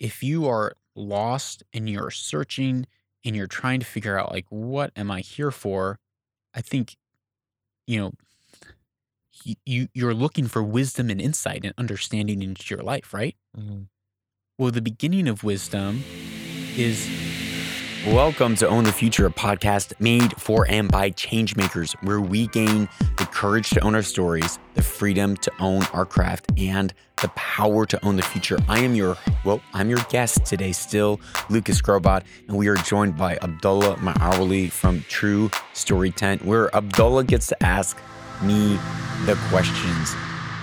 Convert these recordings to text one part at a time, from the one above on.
if you are lost and you're searching and you're trying to figure out like what am I here for, I think you know you you're looking for wisdom and insight and understanding into your life, right? Mhm. Well, the beginning of wisdom is Welcome to Own the Future, a podcast made for and by changemakers, where we gain the courage to own our stories, the freedom to own our craft, and the power to own the future. I am your, well, I'm your guest today, still Lucas Skrobot, and we are joined by Abdullah Maawali from True Story Tent, where Abdullah gets to ask me the questions.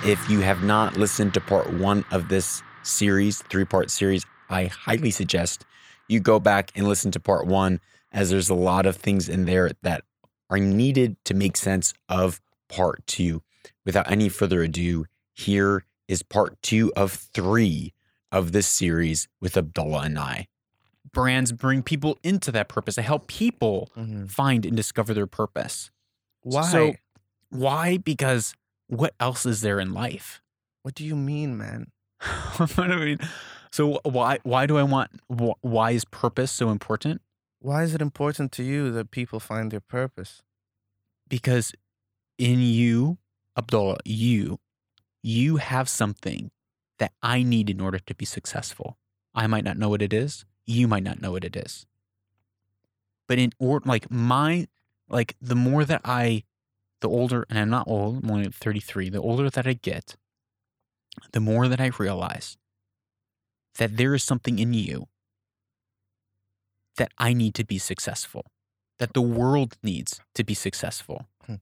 If you have not listened to part one of this series, three part series, I highly suggest you go back and listen to part one, as there's a lot of things in there that are needed to make sense of part two. Without any further ado, here is part two of three of this series with Abdullah and I. Brands bring people into that purpose to help people Mhm. find and discover their purpose. Why? So, why? Because what else is there in life? what do you mean, man? what do I mean, so why why do I want why is purpose so important? Why is it important to you that people find their purpose? Because in you, Abdullah, you you have something that I need in order to be successful. I might not know what it is. You might not know what it is. But in or like my like the more that I the older and I'm not old, I'm only 33, the older that I get, the more that I realize that there is something in you that I need to be successful, that the world needs to be successful. Hmm.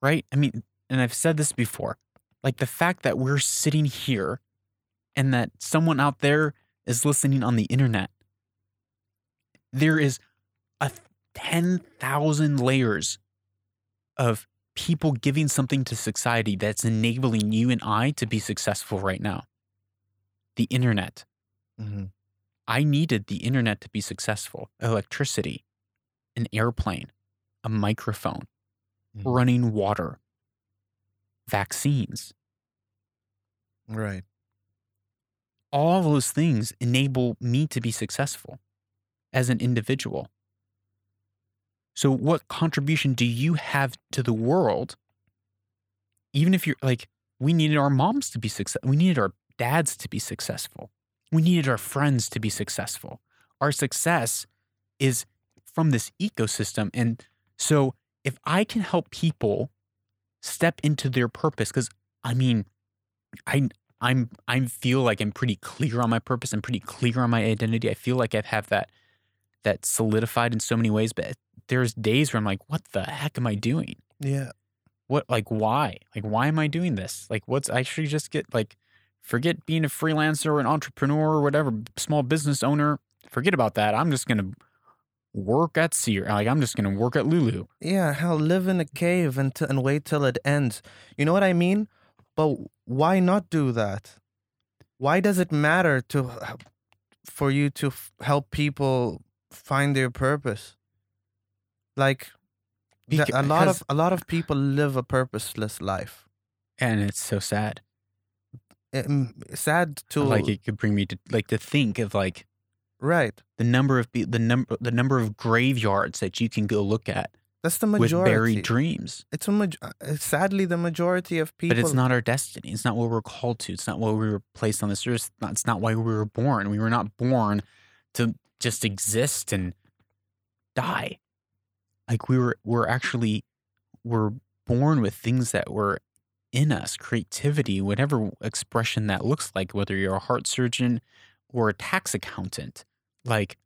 Right? I mean, and I've said this before like the fact that we're sitting here and that someone out there is listening on the internet, there is a 10,000 layers of people giving something to society that's enabling you and I to be successful right now. The internet. Mm-hmm. I needed the internet to be successful. Electricity, an airplane, a microphone, Mhm. running water, vaccines. Right. All those things enable me to be successful as an individual. So, what contribution do you have to the world? Even if you're like, we needed our moms to be successful, we needed our dads to be successful, we needed our friends to be successful. Our success is from this ecosystem. And so, if I can help people step into their purpose, because I mean, I I'm I feel like I'm pretty clear on my purpose. I'm pretty clear on my identity. I feel like I have that that solidified in so many ways. But there's days where I'm like, what the heck am I doing? Yeah. What like why? Like why am I doing this? Like what's I should just get like forget being a freelancer or an entrepreneur or whatever, small business owner. Forget about that. I'm just gonna work at Sear. Like I'm just gonna work at Lulu. Yeah. Hell, live in a cave and, t- and wait till it ends. You know what I mean? But why not do that? Why does it matter to for you to f- help people find their purpose? Like th- a lot of a lot of people live a purposeless life. And it's so sad. Um, sad to Like it could bring me to like to think of like right. the number of the number the number of graveyards that you can go look at That's the majority with buried dreams. It's a maj- uh, sadly the majority of people. But it's not our destiny. It's not what we're called to. It's not what we were placed on this earth. It's not, it's not why we were born. We were not born to just exist and die. Like we were we're actually we're born with things that were in us, creativity, whatever expression that looks like, whether you're a heart surgeon or a tax accountant. Like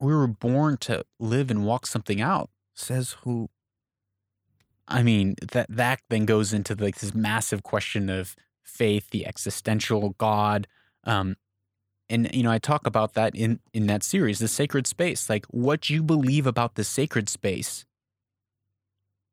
we were born to live and walk something out. Says who? I mean, that that then goes into like this massive question of faith, the existential God. Um, and you know, I talk about that in in that series, the sacred space. Like what you believe about the sacred space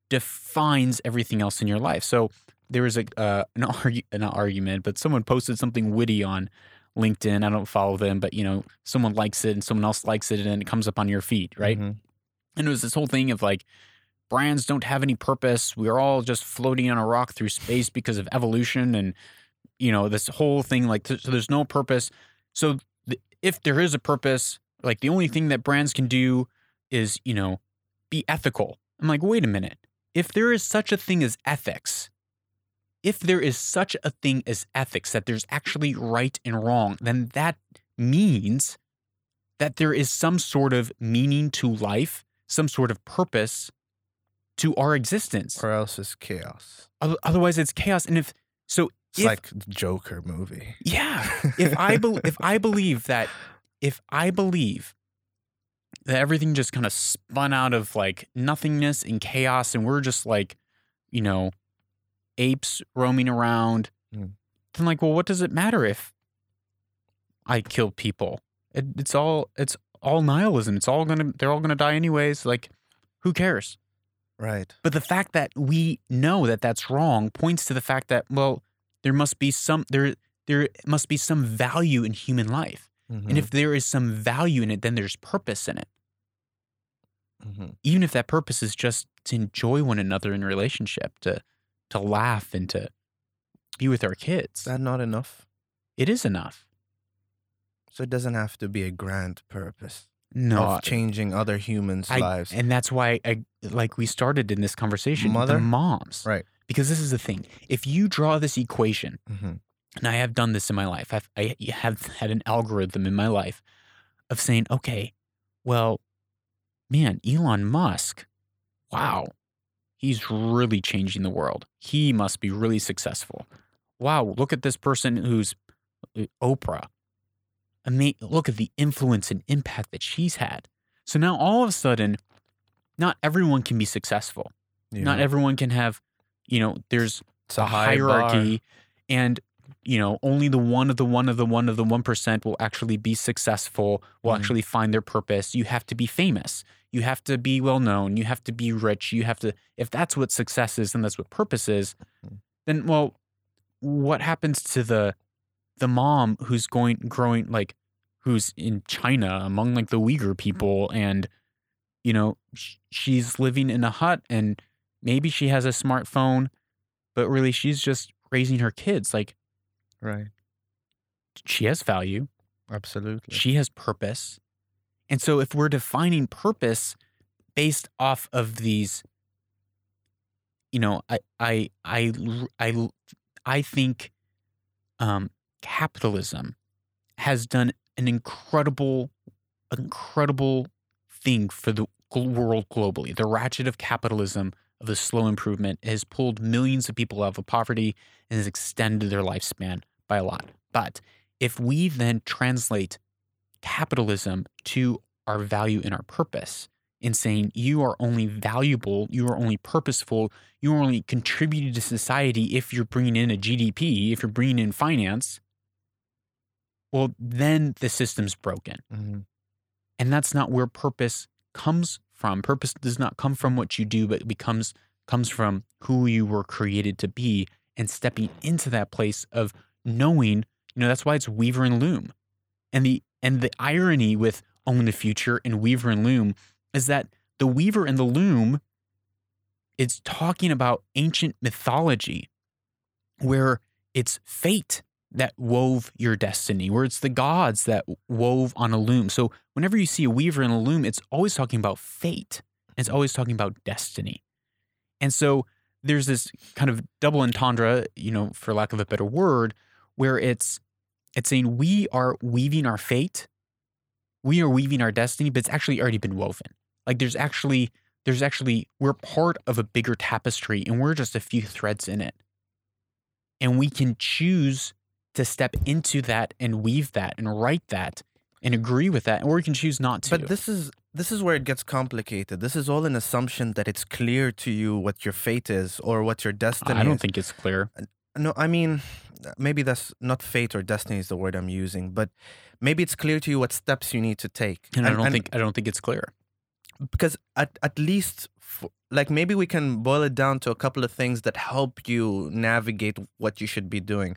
defines everything else in your life. So there was a uh, an, argu- an argument, but someone posted something witty on LinkedIn. I don't follow them, but you know, someone likes it and someone else likes it, and then it comes up on your feed, right? Mhm. And it was this whole thing of like, brands don't have any purpose. We're all just floating on a rock through space because of evolution. And, you know, this whole thing, like, th- so there's no purpose. So th- if there is a purpose, like the only thing that brands can do is, you know, be ethical. I'm like, wait a minute. If there is such a thing as ethics, if there is such a thing as ethics, that there's actually right and wrong, then that means that there is some sort of meaning to life, some sort of purpose to our existence. Or else it's chaos. Otherwise, it's chaos. And if so, It's if, like the Joker movie. yeah, if I bel if I believe that if I believe that everything just kind of spun out of like nothingness and chaos and we're just like, you know, apes roaming around, Mm. then like, well, what does it matter if I kill people? It, it's all it's all nihilism. It's all gonna they're all gonna die anyways. Like, who cares? Right. But the fact that we know that that's wrong points to the fact that well, there must be some there there must be some value in human life. Mm-hmm. And if there is some value in it, then there's purpose in it. Mhm. Even if that purpose is just to enjoy one another in relationship, to to laugh and to be with our kids. is that not enough? it is enough. So it doesn't have to be a grand purpose No, of changing other humans' I- lives. and that's why I like we started in this conversation. Mother? the moms, Right. Because this is the thing. If you draw this equation Mhm. and I have done this in my life. I've, I have had an algorithm in my life of saying, okay, well, man, Elon Musk, wow, he's really changing the world. He must be really successful. Wow, look at this person who's uh, Oprah. Ama- look at the influence and impact that she's had. So now all of a sudden, not everyone can be successful. You Not everyone can have, you know, there's it's a a high bar. hierarchy and you know only the one of the one of the one of the one percent will actually be successful will Mhm. actually find their purpose you have to be famous you have to be well known you have to be rich you have to if that's what success is and that's what purpose is Mhm. then well what happens to the the mom who's going growing like who's in china among like the uyghur people and you know sh- she's living in a hut and maybe she has a smartphone but really she's just raising her kids like Right. she has value Absolutely. she has purpose and so if we're defining purpose based off of these you know i i i i, I think um capitalism has done an incredible incredible thing for the world globally. The ratchet of capitalism of the slow improvement has pulled millions of people out of poverty and has extended their lifespan by a lot. But if we then translate capitalism to our value and our purpose in saying you are only valuable, you are only purposeful, you are only contributing to society if you're bringing in a GDP, if you're bringing in finance, well, then the system's broken. Mhm. And that's not where purpose comes from. Purpose does not come from what you do, but it becomes comes from who you were created to be and stepping into that place of knowing, you know, that's why it's Weaver and Loom. And the and the irony with Own the Future and Weaver and Loom is that the Weaver and the Loom it's talking about ancient mythology where it's fate that wove your destiny, where it's the gods that wove on a loom. So whenever you see a weaver in a loom, it's always talking about fate. It's always talking about destiny. And so there's this kind of double entendre, you know, for lack of a better word, where it's it's saying we are weaving our fate, we are weaving our destiny, but it's actually already been woven. Like there's actually there's actually we're part of a bigger tapestry and we're just a few threads in it. And we can choose to step into that and weave that and write that and agree with that, or we can choose not to. But this is this is where it gets complicated. This is all an assumption that it's clear to you what your fate is or what your destiny I don't is. think it's clear. No, I mean, maybe that's not fate or destiny is the word I'm using, but maybe it's clear to you what steps you need to take. And, I don't think I don't think it's clear. because at at least f like maybe we can boil it down to a couple of things that help you navigate what you should be doing.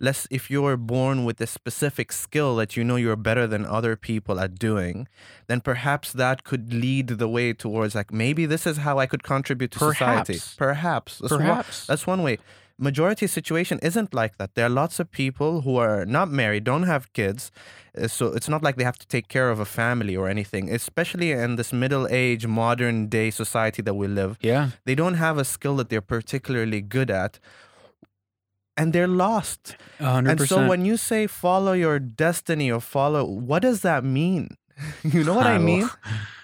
Less if you're born with a specific skill that you know you're better than other people at doing, then perhaps that could lead the way towards like maybe this is how I could contribute to society. Perhaps. Perhaps. One- Perhaps. that's one way. Majority situation isn't like that. There are lots of people who are not married, don't have kids, uh, so it's not like they have to take care of a family or anything. Especially in this middle age, modern day society that we live, Yeah. they don't have a skill that they're particularly good at, and they're lost. 100%. And so when you say follow your destiny or follow, what does that mean? you know what I mean?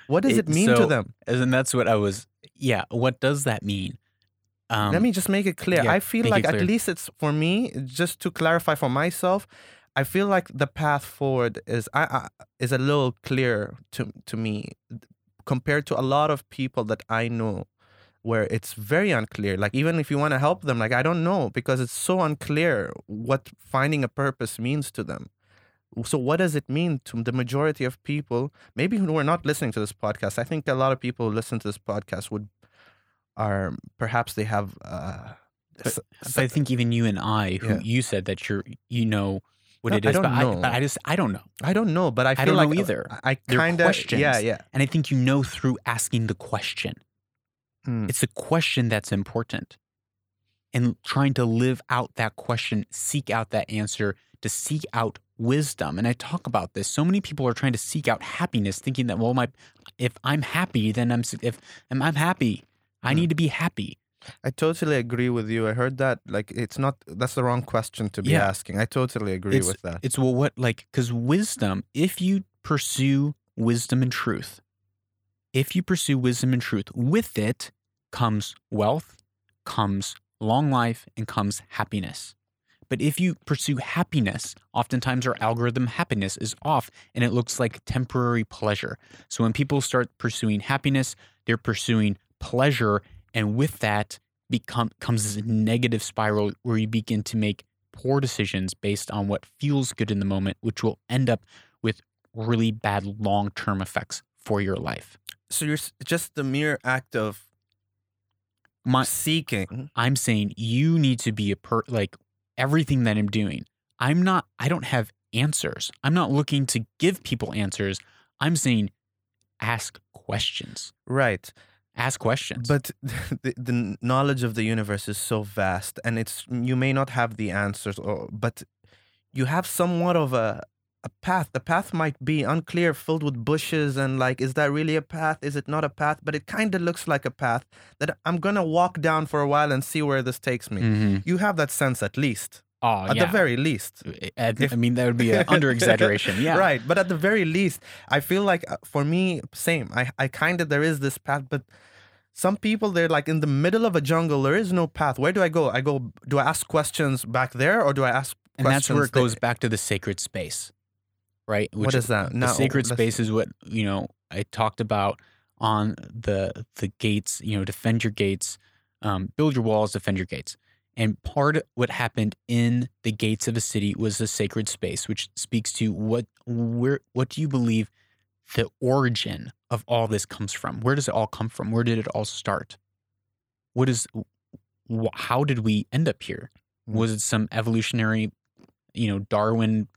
What does It- it, mean to them? and that's what I was. Yeah. What does that mean? Um, Let me just make it clear. yeah, I feel like at least it's for me. Just to clarify for myself, I feel like the path forward is I, I is a little clearer to to me compared to a lot of people that I know where it's very unclear. Like even if you want to help them, like I don't know because it's so unclear what finding a purpose means to them. So what does it mean to the majority of people? Maybe who are not listening to this podcast. I think a lot of people who listen to this podcast would are perhaps they have uh s- But I think even you and I, who Yeah. you said that you're, you know what No, it I don't but, I, but I just, I don't know. I don't know, but I feel don't know like uh, either. I They're kind of yeah, yeah. And I think you know through asking the question. Hmm. It's the question that's important. And trying to live out that question, seek out that answer, to seek out wisdom. And I talk about this. So many people are trying to seek out happiness, thinking that, well, my if I'm happy, then I'm if I'm happy, I Hmm. need to be happy. I totally agree with you. I heard that like it's not that's the wrong question to be Yeah. asking. I totally agree It's- with that. It's well, what like because wisdom, if you pursue wisdom and truth, if you pursue wisdom and truth, with it comes wealth, comes long life, and comes happiness. But if you pursue happiness, oftentimes our algorithm happiness is off and it looks like temporary pleasure. So when people start pursuing happiness, they're pursuing pleasure. And with that become comes this negative spiral where you begin to make poor decisions based on what feels good in the moment, which will end up with really bad long term effects for your life. so you're just the mere act of My, seeking. I'm saying you need to be a per like everything that I'm doing. I'm not I don't have answers. I'm not looking to give people answers. I'm saying ask questions. Right. Ask questions. But the, the knowledge of the universe is so vast and it's you may not have the answers or but you have somewhat of a a path. The path might be unclear, filled with bushes and like is that really a path? Is it not a path? But it kind of looks like a path that I'm going to walk down for a while and see where this takes me. Mhm. You have that sense at least. Oh, At yeah. the very least. I, if- I mean, that would be an under exaggeration. Yeah. Right. But at the very least, I feel like uh, for me, same. I, I kind of, there is this path, but some people, they're like in the middle of a jungle. There is no path. Where do I go? I go, do I ask questions back there or do I ask And that's where it goes there? back to the sacred space, right? What is that? The Now, sacred space is what you know. I talked about on the the gates. You know, defend your gates, um, build your walls, defend your gates. And part of what happened in the gates of a city was a sacred space, which speaks to what where what do you believe the origin of all this comes from? Where does it all come from? Where did it all start? What is how did we end up here? Mm. Was it some evolutionary, you know, Darwin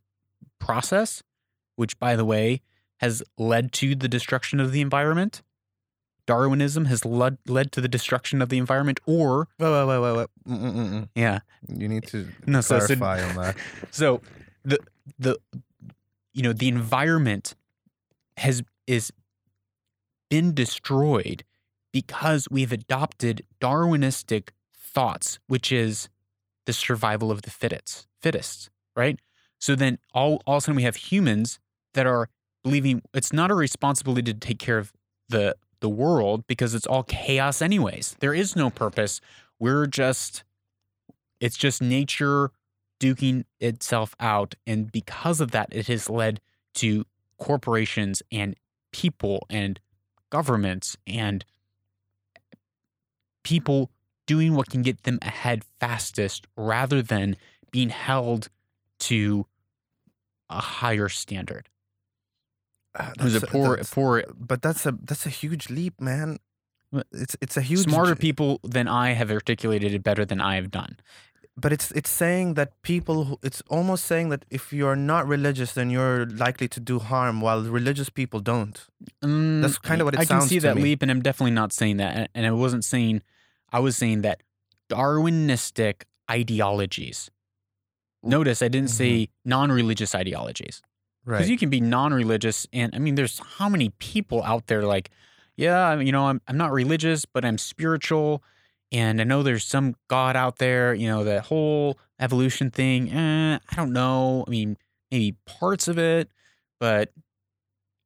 process, which by the way has led to the destruction of the environment? Darwinism has led led to the destruction of the environment, or wait, wait, wait. Mm-mm-mm. yeah, You need to No, so- so- clarify on that. so the the you know the environment has is been destroyed because we've adopted darwinistic thoughts which is the survival of the fittest fittest right so then all, all of a sudden we have humans that are believing it's not our responsibility to take care of the the world because it's all chaos anyways there is no purpose we're just it's just nature duking itself out. And because of that, it has led to corporations and people and governments and people doing what can get them ahead fastest rather than being held to a higher standard. Uh, was a poor, that's- poor, But that's a that's a huge leap, man. It's it's a huge smarter people than I have articulated it better than I have done. but it's it's saying that people who, it's almost saying that if you're not religious then you're likely to do harm while religious people don't Mm, That's kinda what it I can see that me. leap, and I'm definitely not saying that. And- And I wasn't saying, I was saying that Darwinistic ideologies. Notice I didn't say non-religious ideologies because Right. you can be non-religious, and I mean, there's how many people out there like, yeah, you know, I'm I'm not religious, but I'm spiritual, and I know there's some God out there. You know, that whole evolution thing. Eh, I don't know. I mean, maybe parts of it, but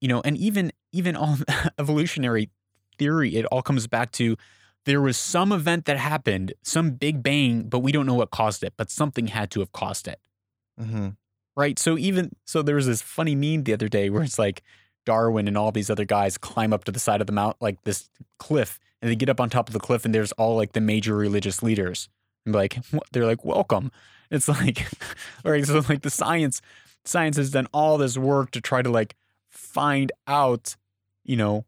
you know, and even even all evolutionary theory, it all comes back to there was some event that happened, some big bang, but we don't know what caused it, but something had to have caused it hmm right? So even so, there was this funny meme the other day where it's like Darwin and all these other guys climb up to the side of the mount, like this cliff, and they get up on top of the cliff, and there's all like the major religious leaders, and like they're like, "Welcome." It's like, all right, so like the science, science has done all this work to try to like find out, you know,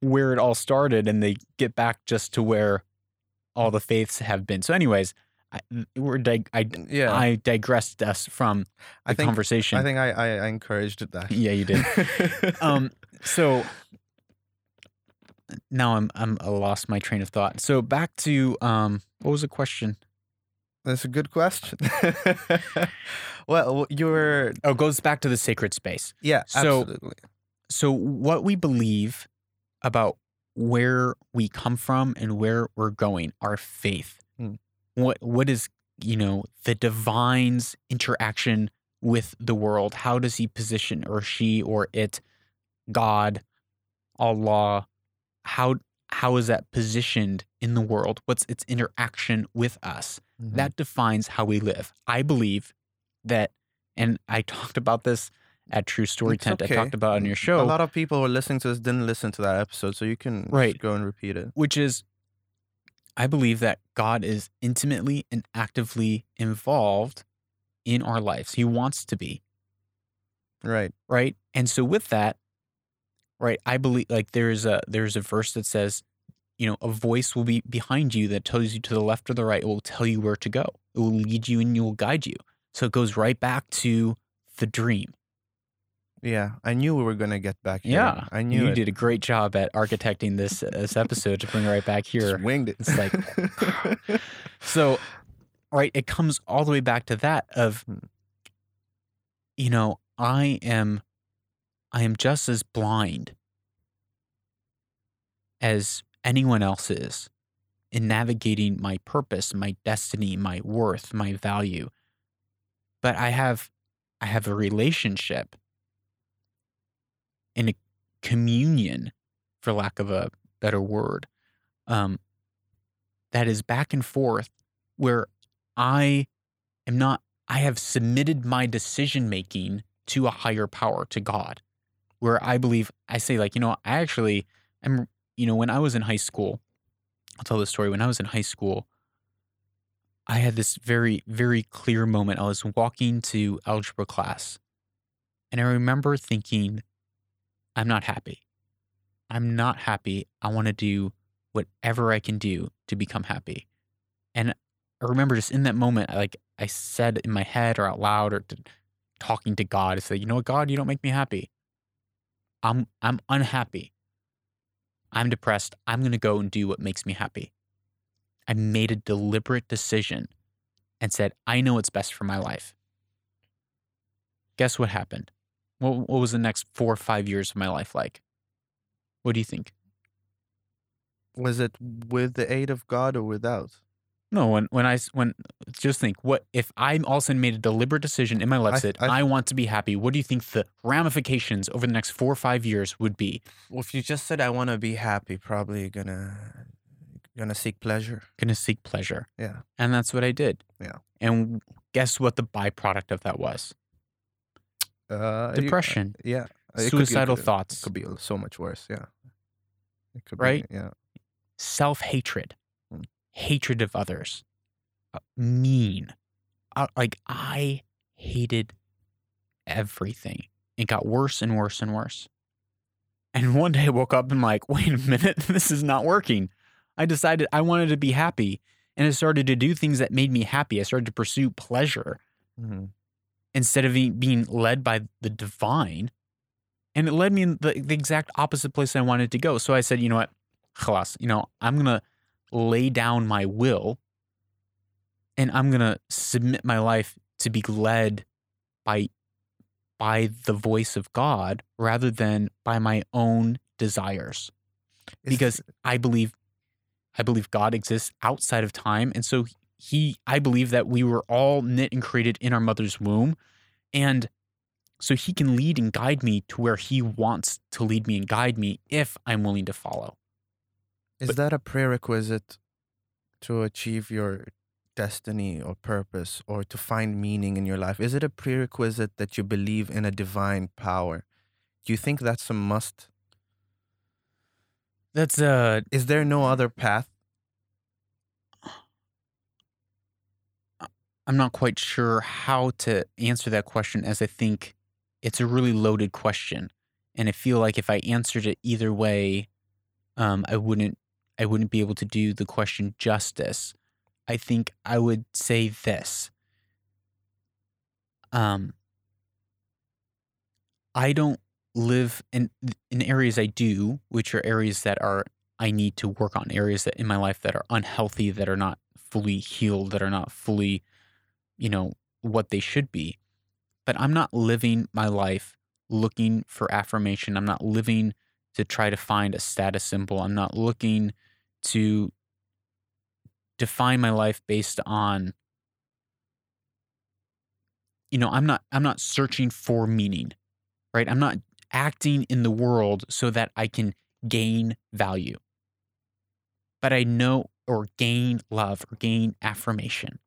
where it all started, and they get back just to where all the faiths have been. So, anyways. I, we're dig- I, Yeah. I digressed us from the I think conversation. I think I, I, I encouraged that. yeah, you did. um, so now I'm I'm I lost my train of thought. So back to um, what was the question? That's a good question. well, you're Oh, it goes back to the sacred space. yeah, So- absolutely. So what we believe about where we come from and where we're going, our faith. Hmm. What what is you know the divine's interaction with the world? How does he position or she or it, God, Allah? How how is that positioned in the world? What's its interaction with us? Mhm. that defines how we live. I believe that, and I talked about this at True Story It's Tent. I talked about it on your show. a lot of people who are listening to this didn't listen to that episode, so you can Right. go and repeat it. which is, I believe that God is intimately and actively involved in our lives. He wants to be, Right. right? And so with that, right, I believe like there's a there's a verse that says, you know, a voice will be behind you that tells you to the left or the right. It will tell you where to go. It will lead you and it will guide you. So it goes right back to the dream. Yeah, I knew we were gonna get back here. Yeah, I knew you it. did a great job at architecting this this episode to bring it right back here. Just winged it. It's like- So, right, it comes all the way back to that of, Hmm. you know, I am, I am just as blind as anyone else is in navigating my purpose, my destiny, my worth, my value. But I have, I have a relationship and a communion, for lack of a better word, um, that is back and forth where I am not, I have submitted my decision making to a higher power, to God, where I believe, I say, like, you know, I actually am, you know, when I was in high school, I'll tell the story. When I was in high school, I had this very, very clear moment. I was walking to algebra class, and I remember thinking, I'm not happy. I'm not happy. I want to do whatever I can do to become happy. And I remember just in that moment, like I said in my head or out loud or to, talking to God, I said, "You know what, God, you don't make me happy. I'm I'm unhappy. I'm depressed. I'm gonna go and do what makes me happy." I made a deliberate decision and said, "I know what's best for my life." Guess what happened? What, what was the next four or five years of my life like? What do you think? Was it with the aid of God or without? No, when when I when just think what if I all of a sudden made a deliberate decision in my life I- said I- I, want to be happy. What do you think the ramifications over the next four or five years would be? Well, if you just said I want to be happy, probably you're gonna gonna seek pleasure. To seek pleasure, Yeah. and that's what I did. Yeah. And guess what the byproduct of that was? Uh, you- Depression, yeah. Uh, it could suicidal could- It thoughts, could be so much worse. Yeah. It could Right? Be, yeah. self hatred, Mm. hatred of others, uh, mean. Uh, like I hated everything. It got worse and worse and worse. And one day I woke up and like, wait a minute, this is not working. I decided I wanted to be happy, and I started to do things that made me happy. I started to pursue pleasure Mhm. Instead of being- led by the divine. And it led me in the, the exact opposite place I wanted to go. So I said, you know what? Khalas, you know, I'm going to lay down my will and I'm going to submit my life to be led by by the voice of God rather than by my own desires because I believe I believe God exists outside of time and so he I believe that we were all knit and created in our mother's womb and so he can lead and guide me to where he wants to lead me and guide me if I'm willing to follow. Is But- that a prerequisite to achieve your destiny or purpose or to find meaning in your life? Is it a prerequisite that you believe in a divine power? Do you think that's a must? That's uh Is there no other path? I'm not quite sure how to answer that question as I think it's a really loaded question. And I feel like if I answered it either way, um, I wouldn't I wouldn't be able to do the question justice. I think I would say this. Um I don't live in in areas I do, which are areas that are I need to work on, areas that in my life that are unhealthy, that are not fully healed, that are not fully you know, what they should be. But I'm not living my life looking for affirmation. I'm not living to try to find a status symbol. I'm not looking to define my life based on you know, I'm not I'm not searching for meaning. Right? I'm not acting in the world so that I can gain value. But I know or gain love or gain affirmation.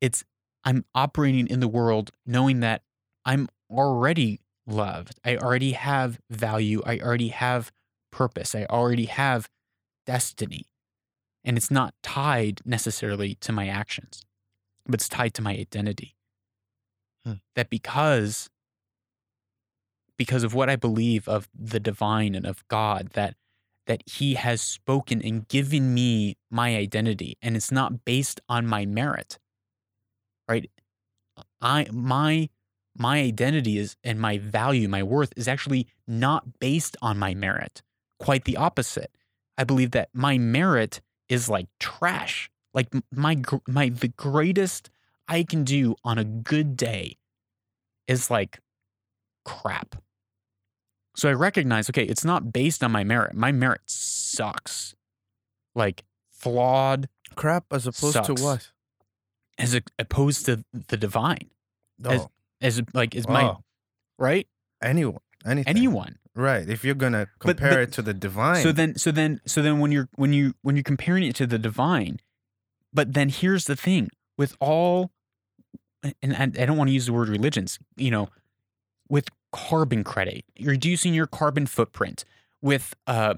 It's I'm operating in the world knowing that I'm already loved. I already have value. I already have purpose. I already have destiny. And it's not tied necessarily to my actions, but it's tied to my identity. Hmm. That because because of what I believe of the divine and of God that that he has spoken and given me my identity and it's not based on my merit right? I my my identity is and my value my worth is actually not based on my merit. Quite the opposite. I believe that my merit is like trash. Like my my the greatest i can do on a good day is like crap. So i recognize okay it's not based on my merit. My merit sucks. Like flawed Crap as opposed Sucks. to what? As a, opposed to the divine. As- Oh, as like is my oh, right? Anyone, anything. anyone. Right. If you're gonna But- compare but- it to the divine, so then so then so then when you're when you when you're comparing it to the divine but then here's the thing with all and I, I don't want to use the word religions you know with carbon credit reducing your carbon footprint with uh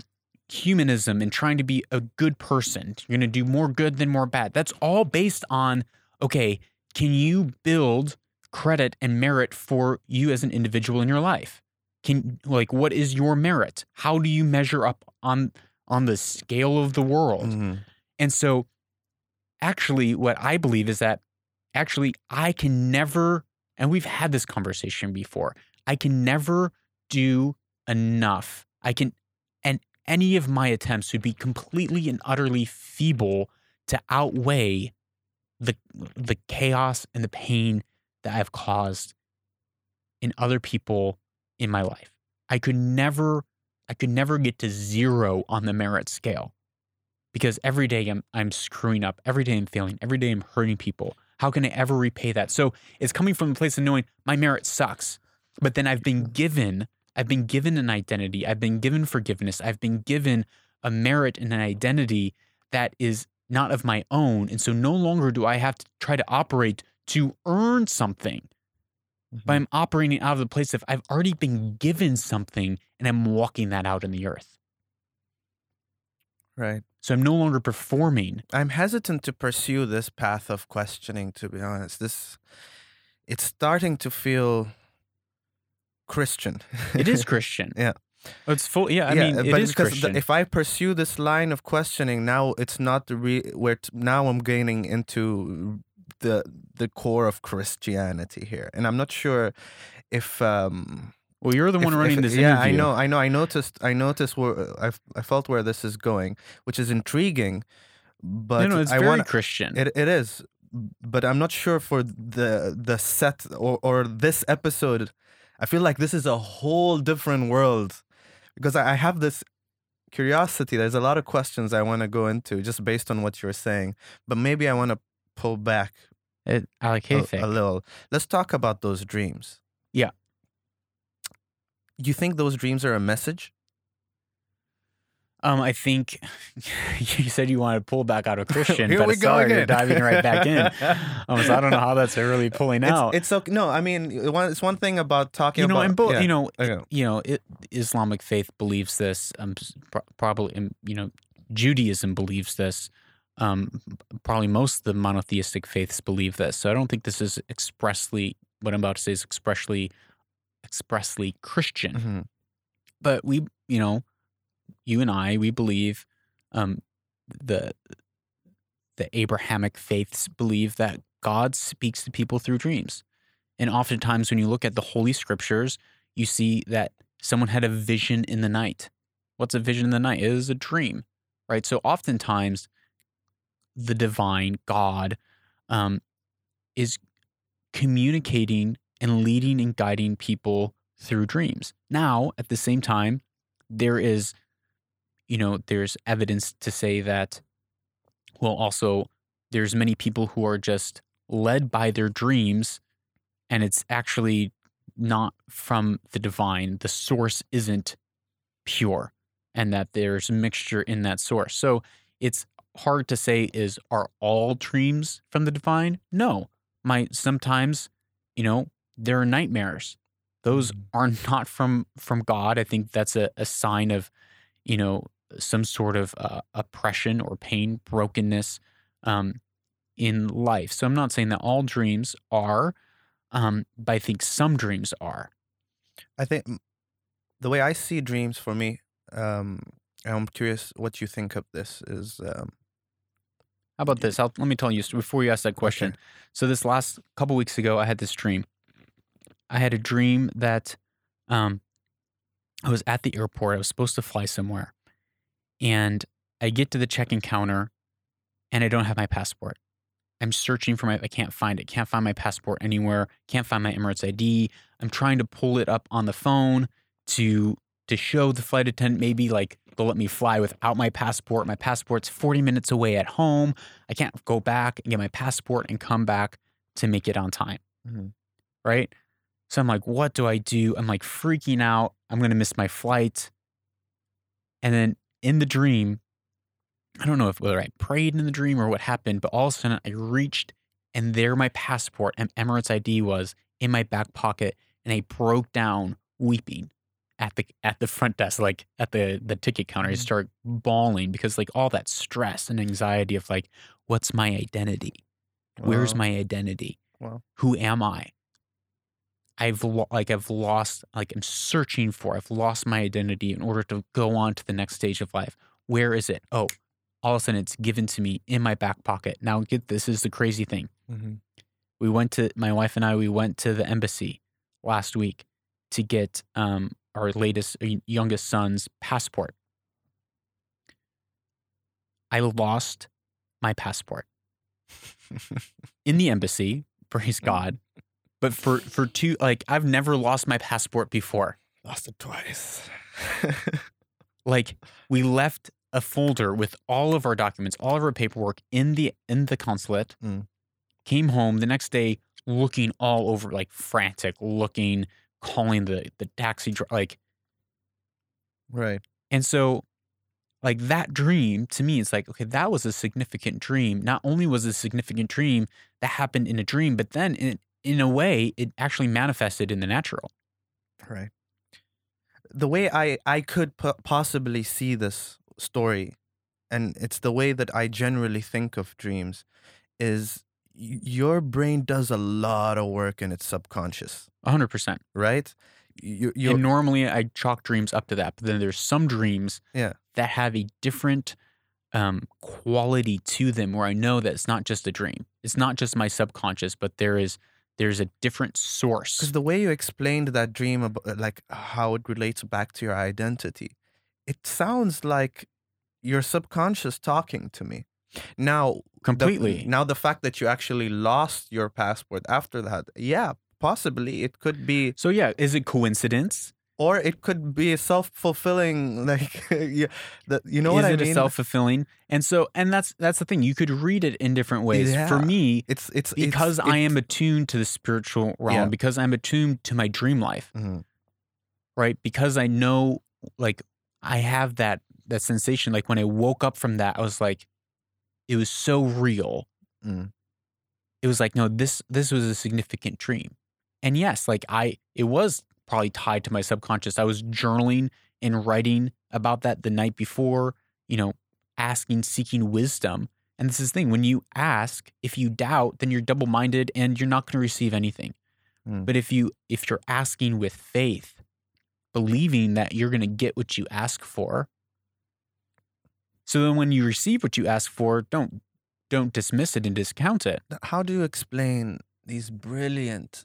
humanism and trying to be a good person you're going to do more good than more bad. That's all based on okay can you build credit and merit for you as an individual in your life? Can like what is your merit? How do you measure up on on the scale of the world? Mhm. and so actually what i believe is that actually i can never and we've had this conversation before i can never do enough. I can and any of my attempts would be completely and utterly feeble to outweigh the the chaos and the pain that i've caused in other people in my life. I could never i could never get to zero on the merit scale because every day I'm I'm screwing up, every day I'm failing, every day I'm hurting people. How can I ever repay that? So it's coming from a place of knowing my merit sucks, but then I've been given I've been given an identity, I've been given forgiveness, I've been given a merit and an identity that is not of my own, and so no longer do I have to try to operate to earn something. But mm-hmm. I'm operating out of the place of I've already been given something and I'm walking that out in the earth. right. So I'm no longer performing I'm hesitant to pursue this path of questioning. To be honest, this it's starting to feel Christian. It is Christian. Yeah. It's full. Yeah, I yeah, mean, but is because the- if I pursue this line of questioning, now it's not the re- where t- now I'm gaining into the the core of Christianity here, and I'm not sure if um well, you're the one if- running if- this yeah, interview. I know, I know, I noticed, I noticed where I I felt where this is going, which is intriguing, but no, no, it's I very want Christian. it, it is, but I'm not sure for the the set or or this episode. I feel like this is a whole different world because I have this curiosity. There's a lot of questions I want to go into just based on what you're saying, but maybe I want to pull back It, like a, a little. Let's talk about those dreams. Yeah. You think those dreams are a message? Um, I think you said you wanted to pull back out of Christian, Here but we I go again. diving right back in. Um, so I don't know how that's really pulling out. It's, it's okay. No, I mean, it's one thing about talking you know, about. and both, yeah. you know, Okay. you know, it, Islamic faith believes this. Um, pro- probably, um, you know, Judaism believes this. Um, probably most of the monotheistic faiths believe this. So I don't think this is expressly what I'm about to say is expressly expressly Christian. Mhm. But we, you know, you and I, we believe um, the the Abrahamic faiths believe that God speaks to people through dreams. And oftentimes, when you look at the Holy Scriptures, you see that someone had a vision in the night. What's a vision in the night? It is a dream, right? So, oftentimes, the divine God um, is communicating and leading and guiding people through dreams. Now, at the same time, there is, you know, there's evidence to say that, well, also, there's many people who are just led by their dreams and it's actually not from the divine. The source isn't pure and that there's a mixture in that source. So it's hard to say is are all dreams from the divine? No. My sometimes, you know, there are nightmares. Those Mhm. are not from from God. I think that's a, a sign of, you know, some sort of uh, oppression or pain, brokenness um, in life. So I'm not saying that all dreams are, um, but I think some dreams are. I think the way I see dreams for me, um, I'm curious what you think of this is um, How about this? I'll, let me tell you before you ask that question. Okay. So this last couple weeks ago, I had this dream. I had a dream that um, I was at the airport. I was supposed to fly somewhere, and I get to the check-in counter, and I don't have my passport. I'm searching for my. I can't find it. Can't find my passport anywhere. Can't find my Emirates ID. I'm trying to pull it up on the phone to to show the flight attendant maybe like they'll let me fly without my passport. My passport's 40 minutes away at home. I can't go back and get my passport and come back to make it on time. Mhm. Right. So I'm like, what do I do? I'm like freaking out. I'm going to miss my flight. And then in the dream, I don't know if whether I prayed in the dream or what happened, but all of a sudden I reached and there my passport and Emirates ID was in my back pocket and I broke down weeping at the at the front desk, like at the the ticket counter. I Mhm. start bawling because like all that stress and anxiety of like, what's my identity? Where's my identity? Wow. Who am I? I've lo- like I've lost like I'm searching for. I've lost my identity in order to go on to the next stage of life. Where is it? Oh, all of a sudden it's given to me in my back pocket. Now get this is the crazy thing. Mhm. We went to my wife and I. We went to the embassy last week to get um, our latest uh, youngest son's passport. I lost my passport in the embassy. Praise Mm. God. But for for two, like I've never lost my passport before. Lost it twice. Like we left a folder with all of our documents, all of our paperwork in the in the consulate. Mm. Came home the next day, looking all over, like frantic, looking, calling the the taxi, like right. And so, like that dream to me, it's like, okay, that was a significant dream. Not only was it a significant dream that happened in a dream, but then in, in a way, it actually manifested in the natural. Right. The way I I could po- possibly see this story, and it's the way that I generally think of dreams, is y- your brain does a lot of work in its subconscious, 100%. right? You you and normally I chalk dreams up to that. But then there's some dreams Yeah. that have a different um, quality to them where I know that it's not just a dream. It's not just my subconscious, but there is there's a different source. because the way you explained that dream, about, uh, like how it relates back to your identity, it sounds like your subconscious talking to me. Now, the- completely. now the fact that you actually lost your passport after that, yeah, possibly it could be, so yeah, is it coincidence? Or it could be a self-fulfilling, like, yeah, the, you know is what I it mean? a self-fulfilling? And so and that's that's the thing. You could read it in different ways. For me, it's it's it's- because I am attuned to the spiritual realm, Yeah. because I'm attuned to my dream life, Mhm. right? Because I know like I have that that sensation like when I woke up from that I was like it was so real. Mm. It was like no this this was a significant dream. And yes, like I it was probably tied to my subconscious. I was journaling and writing about that the night before, you know, asking seeking wisdom. And this is the thing when you ask, if you doubt, then you're double minded and you're not going to receive anything. Mm. But if you if you're asking with faith, believing that you're going to get what you ask for, so then when you receive what you ask for, don't don't dismiss it and discount it. how do you explain these brilliant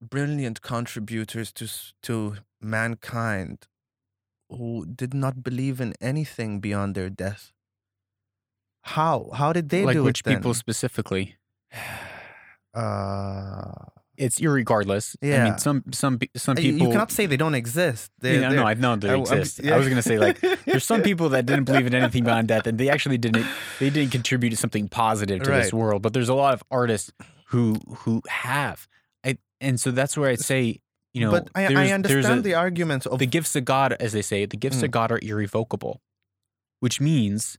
brilliant contributors to to mankind who did not believe in anything beyond their death how how did they like do which it then? people specifically? uh It's irregardless. I Yeah. mean, some some some people. you cannot say they don't exist they, Yeah, no, I know they I- exist. yeah. I was gonna say like there's some people that didn't believe in anything beyond death, and they actually didn't. They didn't contribute to something positive to this world. But there's a lot of artists who who have. And so that's where I'd say, you know, but I, I understand a, the arguments of the gifts of God, as they say, the gifts of Mm. God are irrevocable, which means,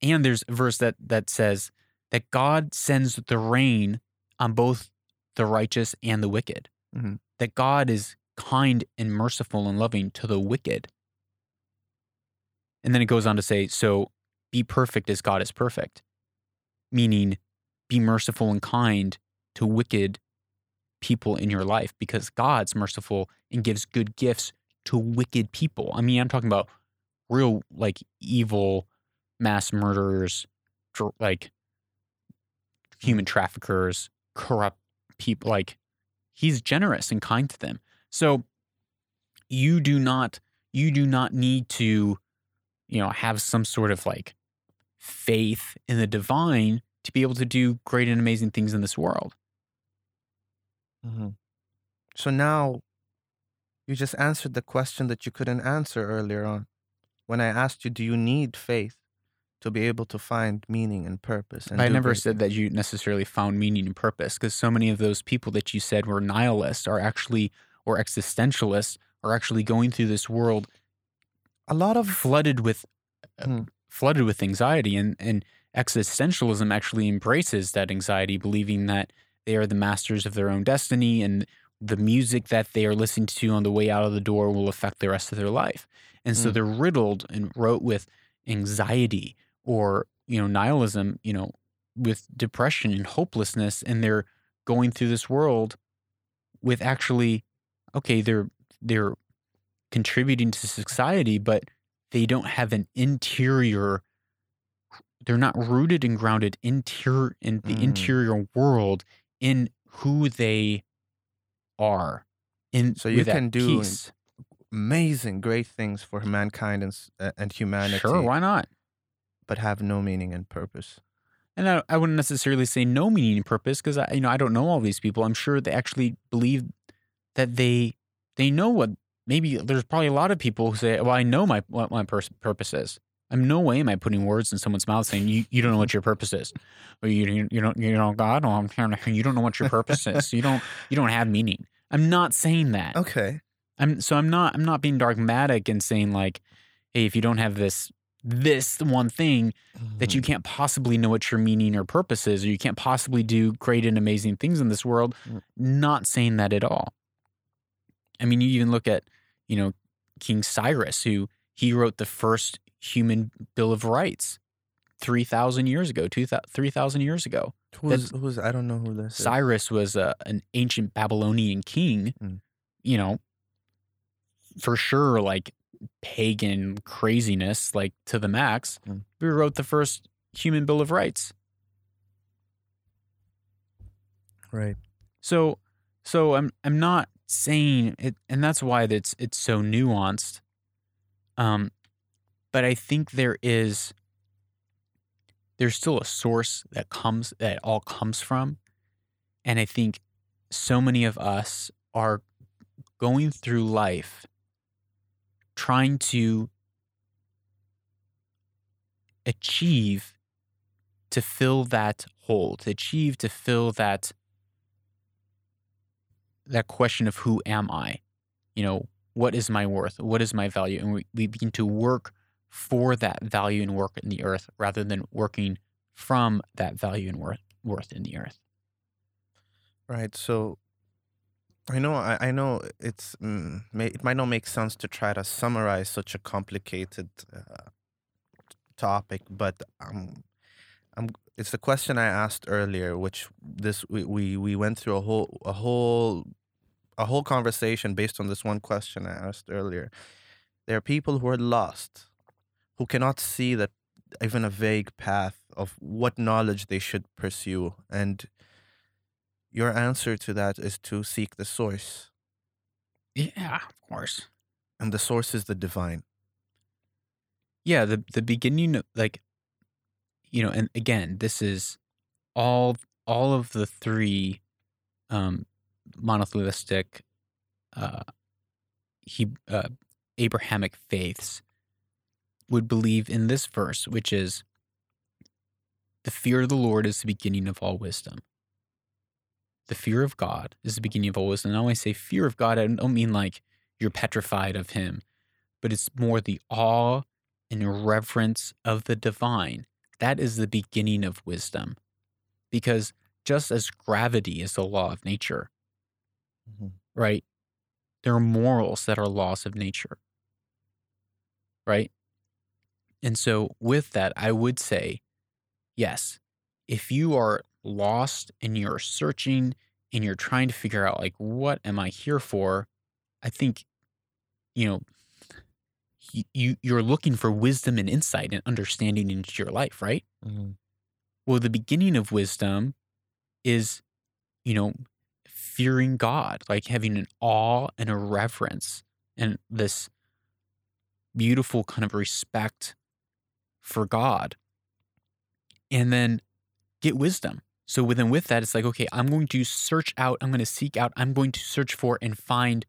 and there's a verse that that says that God sends the rain on both the righteous and the wicked. Mhm. That God is kind and merciful and loving to the wicked. And then it goes on to say, so be perfect as God is perfect, meaning be merciful and kind to wicked people in your life because God's merciful and gives good gifts to wicked people. I mean, I'm talking about real like evil mass murderers, dr- like human traffickers, corrupt people. Like he's generous and kind to them. So you do not you do not need to you know have some sort of like faith in the divine to be able to do great and amazing things in this world. Mhm. So now you just answered the question that you couldn't answer earlier on. When I asked you, do you need faith to be able to find meaning and purpose? And I never said that you necessarily found meaning and purpose because so many of those people that you said were nihilists are actually or existentialists are actually going through this world A lot of flooded with uh, Hmm. flooded with anxiety and and existentialism actually embraces that anxiety believing that they are the masters of their own destiny and the music that they are listening to on the way out of the door will affect the rest of their life and so Mm. they're riddled and wrote with anxiety or you know nihilism you know with depression and hopelessness and they're going through this world with actually okay they're they're contributing to society but they don't have an interior they're not rooted and grounded interior in the Mm. interior world in who they are in So you can do peace. amazing, great things for mankind and, uh, and humanity, sure why not but have no meaning and purpose. And I, I wouldn't necessarily say no meaning and purpose because I, you know, I don't know all these people. I'm sure they actually believe that they they know what. Maybe there's probably a lot of people who say, "Well, I know my what my pers- purpose is." I'm no way am I putting words in someone's mouth saying you, you don't know what your purpose is, or you you, you don't you know God, or I'm trying to- you don't know what your purpose is. You don't you don't have meaning. I'm not saying that. Okay. I'm so I'm not I'm not being dogmatic and saying like, hey, if you don't have this this one thing, that you Mm. can't possibly know what your meaning or purpose is, or you can't possibly do great and amazing things in this world. Mm. Not saying that at all. I mean, you even look at, you know, King Cyrus, who he wrote the first human Bill of Rights 3,000 years ago, 3,000 years ago. Who's, was, I don't know who this is. Cyrus was a, an ancient Babylonian king, Mm. you know, for sure, like pagan craziness, like to the max. Mm. Who wrote the first human Bill of Rights? Right. So, so I'm I'm not saying it, and that's why it's it's so nuanced. Um, but I think there is there's still a source that comes that all comes from. And I think so many of us are going through life trying to achieve to fill that hole, to achieve to fill that that question of who am I? You know, what is my worth? What is my value? And we, we begin to work for that value and work in the earth rather than working from that value and worth worth in the earth. Right. So I know I, I know it's mm, may, it might not make sense to try to summarize such a complicated uh, topic, but um, I'm it's the question I asked earlier, which this we, we, we went through a whole a whole a whole conversation based on this one question I asked earlier. There are people who are lost, who cannot see that even a vague path of what knowledge they should pursue. And your answer to that is to seek the source. Yeah, of course. And the source is the divine. Yeah, the the beginning of like you know, and again, this is all all of the three um monotheistic uh he uh Abrahamic faiths would believe in this verse, which is the fear of the Lord is the beginning of all wisdom. The fear of God is the beginning of all wisdom. And when I say fear of God, I don't mean like you're petrified of him, but it's more the awe and reverence of the divine. That is the beginning of wisdom. Because just as gravity is the law of nature, Mhm. right? There are morals that are laws of nature, right? And so, with that, I would say, yes, if you are lost and you're searching and you're trying to figure out, like, what am I here for? I think, you know, you you're looking for wisdom and insight and understanding into your life, right? Mhm. Well, the beginning of wisdom is, you know, fearing God, like having an awe and a reverence and this beautiful kind of respect for God. And then get wisdom. So within with that, it's like, okay, I'm going to search out, I'm going to seek out, I'm going to search for and find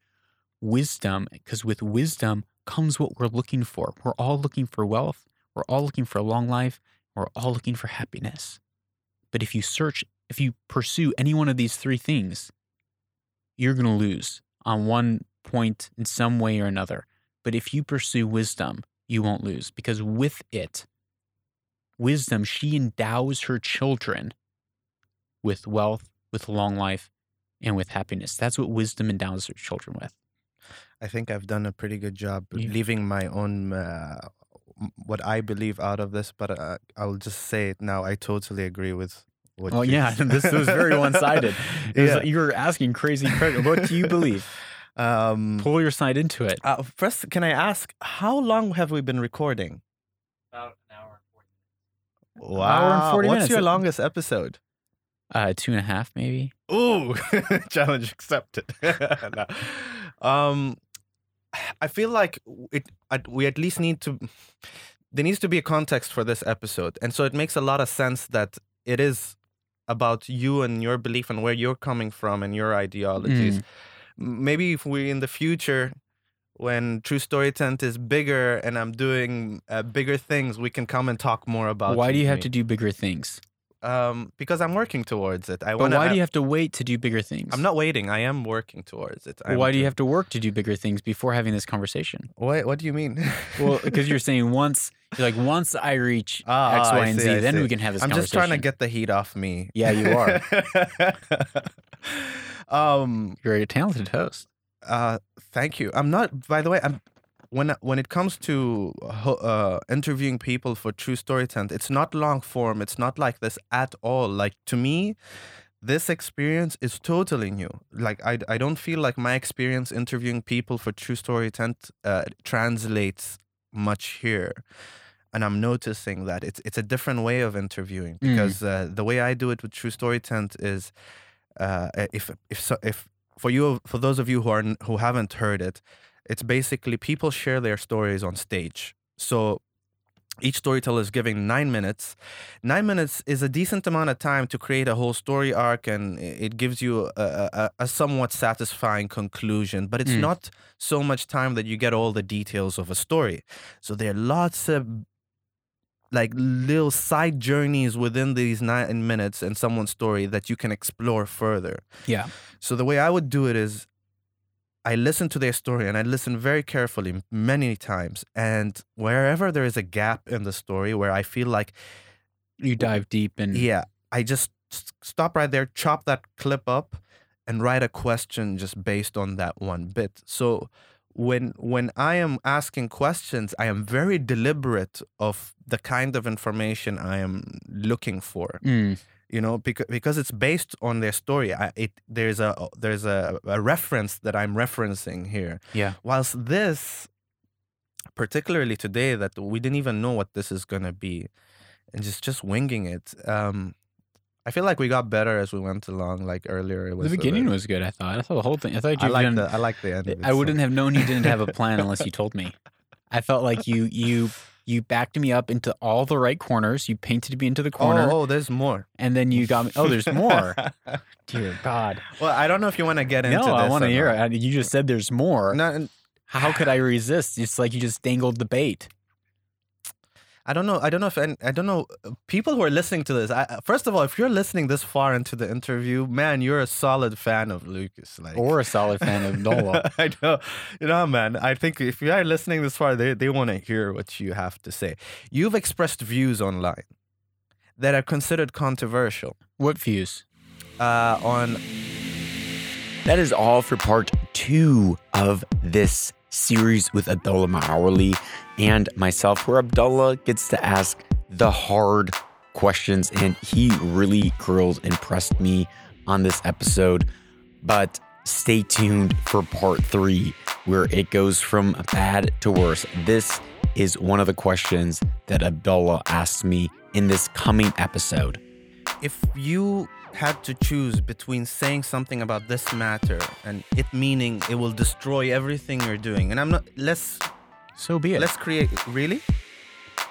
wisdom because with wisdom comes what we're looking for. We're all looking for wealth, we're all looking for a long life, we're all looking for happiness. But if you search, if you pursue any one of these three things, you're going to lose on one point in some way or another. But if you pursue wisdom, you won't lose because with it, wisdom, she endows her children with wealth, with long life, and with happiness. That's what wisdom endows her children with. I think I've done a pretty good job Yeah. leaving my own uh, what I believe out of this, but uh, I'll just say it now. I totally agree with what. You yeah, this was very one-sided. Yeah. like you were asking crazy questions. What do you believe? Um, Pull your side into it. uh, first, can I ask how long have we been recording? About an hour and 40 minutes. Wow, Hour and 40 what's minutes. your longest episode? Uh, two and a half, maybe. Ooh, challenge accepted. No. Um, I feel like it. I, we at least need to. There needs to be a context for this episode, and so it makes a lot of sense that it is about you and your belief and where you're coming from and your ideologies. Mm. Maybe if we in the future, when True Story Tent is bigger and I'm doing uh, bigger things, we can come and talk more about. Why do you have to do bigger things? Um, because I'm working towards it. I But why do you have to wait to do bigger things? I'm not waiting. I am working towards it. Well, why do you have to work to do bigger things before having this conversation? What What do you mean? Well, because you're saying once, you're like once I reach Ah, X, and see, Z, I then see. we can have this I'm just trying to get the heat off me. Yeah, you are. um. You're a talented host. Uh. Thank you. I'm not. By the way, I'm. When when it comes to uh, interviewing people for True Story Tent, it's not long form. It's not like this at all. Like to me, this experience is totally new. Like I, I don't feel like my experience interviewing people for True Story Tent uh, translates much here, and I'm noticing that it's it's a different way of interviewing Mm. because uh, the way I do it with True Story Tent is, uh, if if so, if for you for those of you who are who haven't heard it, it's basically people share their stories on stage. So each storyteller is giving nine minutes. Nine minutes is a decent amount of time to create a whole story arc, and it gives you a, a, a somewhat satisfying conclusion. But it's Mm. not so much time that you get all the details of a story. So there are lots of like little side journeys within these nine minutes in someone's story that you can explore further. Yeah. So the way I would do it is I listen to their story and I listen very carefully many times. And wherever there is a gap in the story where I feel like, You dive deep and yeah, I just stop right there, chop that clip up, and write a question just based on that one bit. So when when I am asking questions, I am very deliberate of the kind of information I am looking for. Mm, you know because because it's based on their story I, it there's a there's a, a reference that i'm referencing here. Yeah. whilst this particularly today that we didn't even know what this is going to be and just just winging it um i feel like we got better as we went along like earlier it was The beginning was good. I thought. I thought the whole thing. I thought you i like the i like the end I wouldn't have known you didn't have a plan unless you told me. I felt like you you you backed me up into all the right corners. You painted me into the corner, oh, oh there's more and then you got me. Oh, there's more. Dear God. well i don't know if you want to get into No, I want to hear not. it. You just said there's more. no, How could I resist? It's like you just dangled the bait. I don't know. I don't know if any, I don't know people who are listening to this. I, first of all, if you're listening this far into the interview, man, you're a solid fan of Lucas. Like, Or a solid fan of Nola. I know, you know, man. I think if you are listening this far, they they want to hear what you have to say. You've expressed views online that are considered controversial. What views? Uh, on That is all for part two of this series with Abdullah Maawali and myself, where Abdullah gets to ask the hard questions. And he really grilled and pressed me on this episode. But stay tuned for part three, where it goes from bad to worse. This is one of the questions that Abdullah asked me in this coming episode. if you had to choose between saying something about this matter and it meaning it will destroy everything you're doing, and I'm not. Let's So be it. let's create. Really.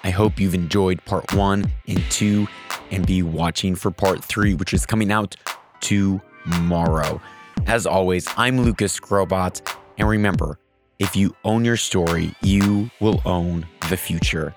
I hope you've enjoyed part one and two and be watching for part three, which is coming out tomorrow. As always, I'm Lucas Skrobot. And remember, if you own your story, you will own the future.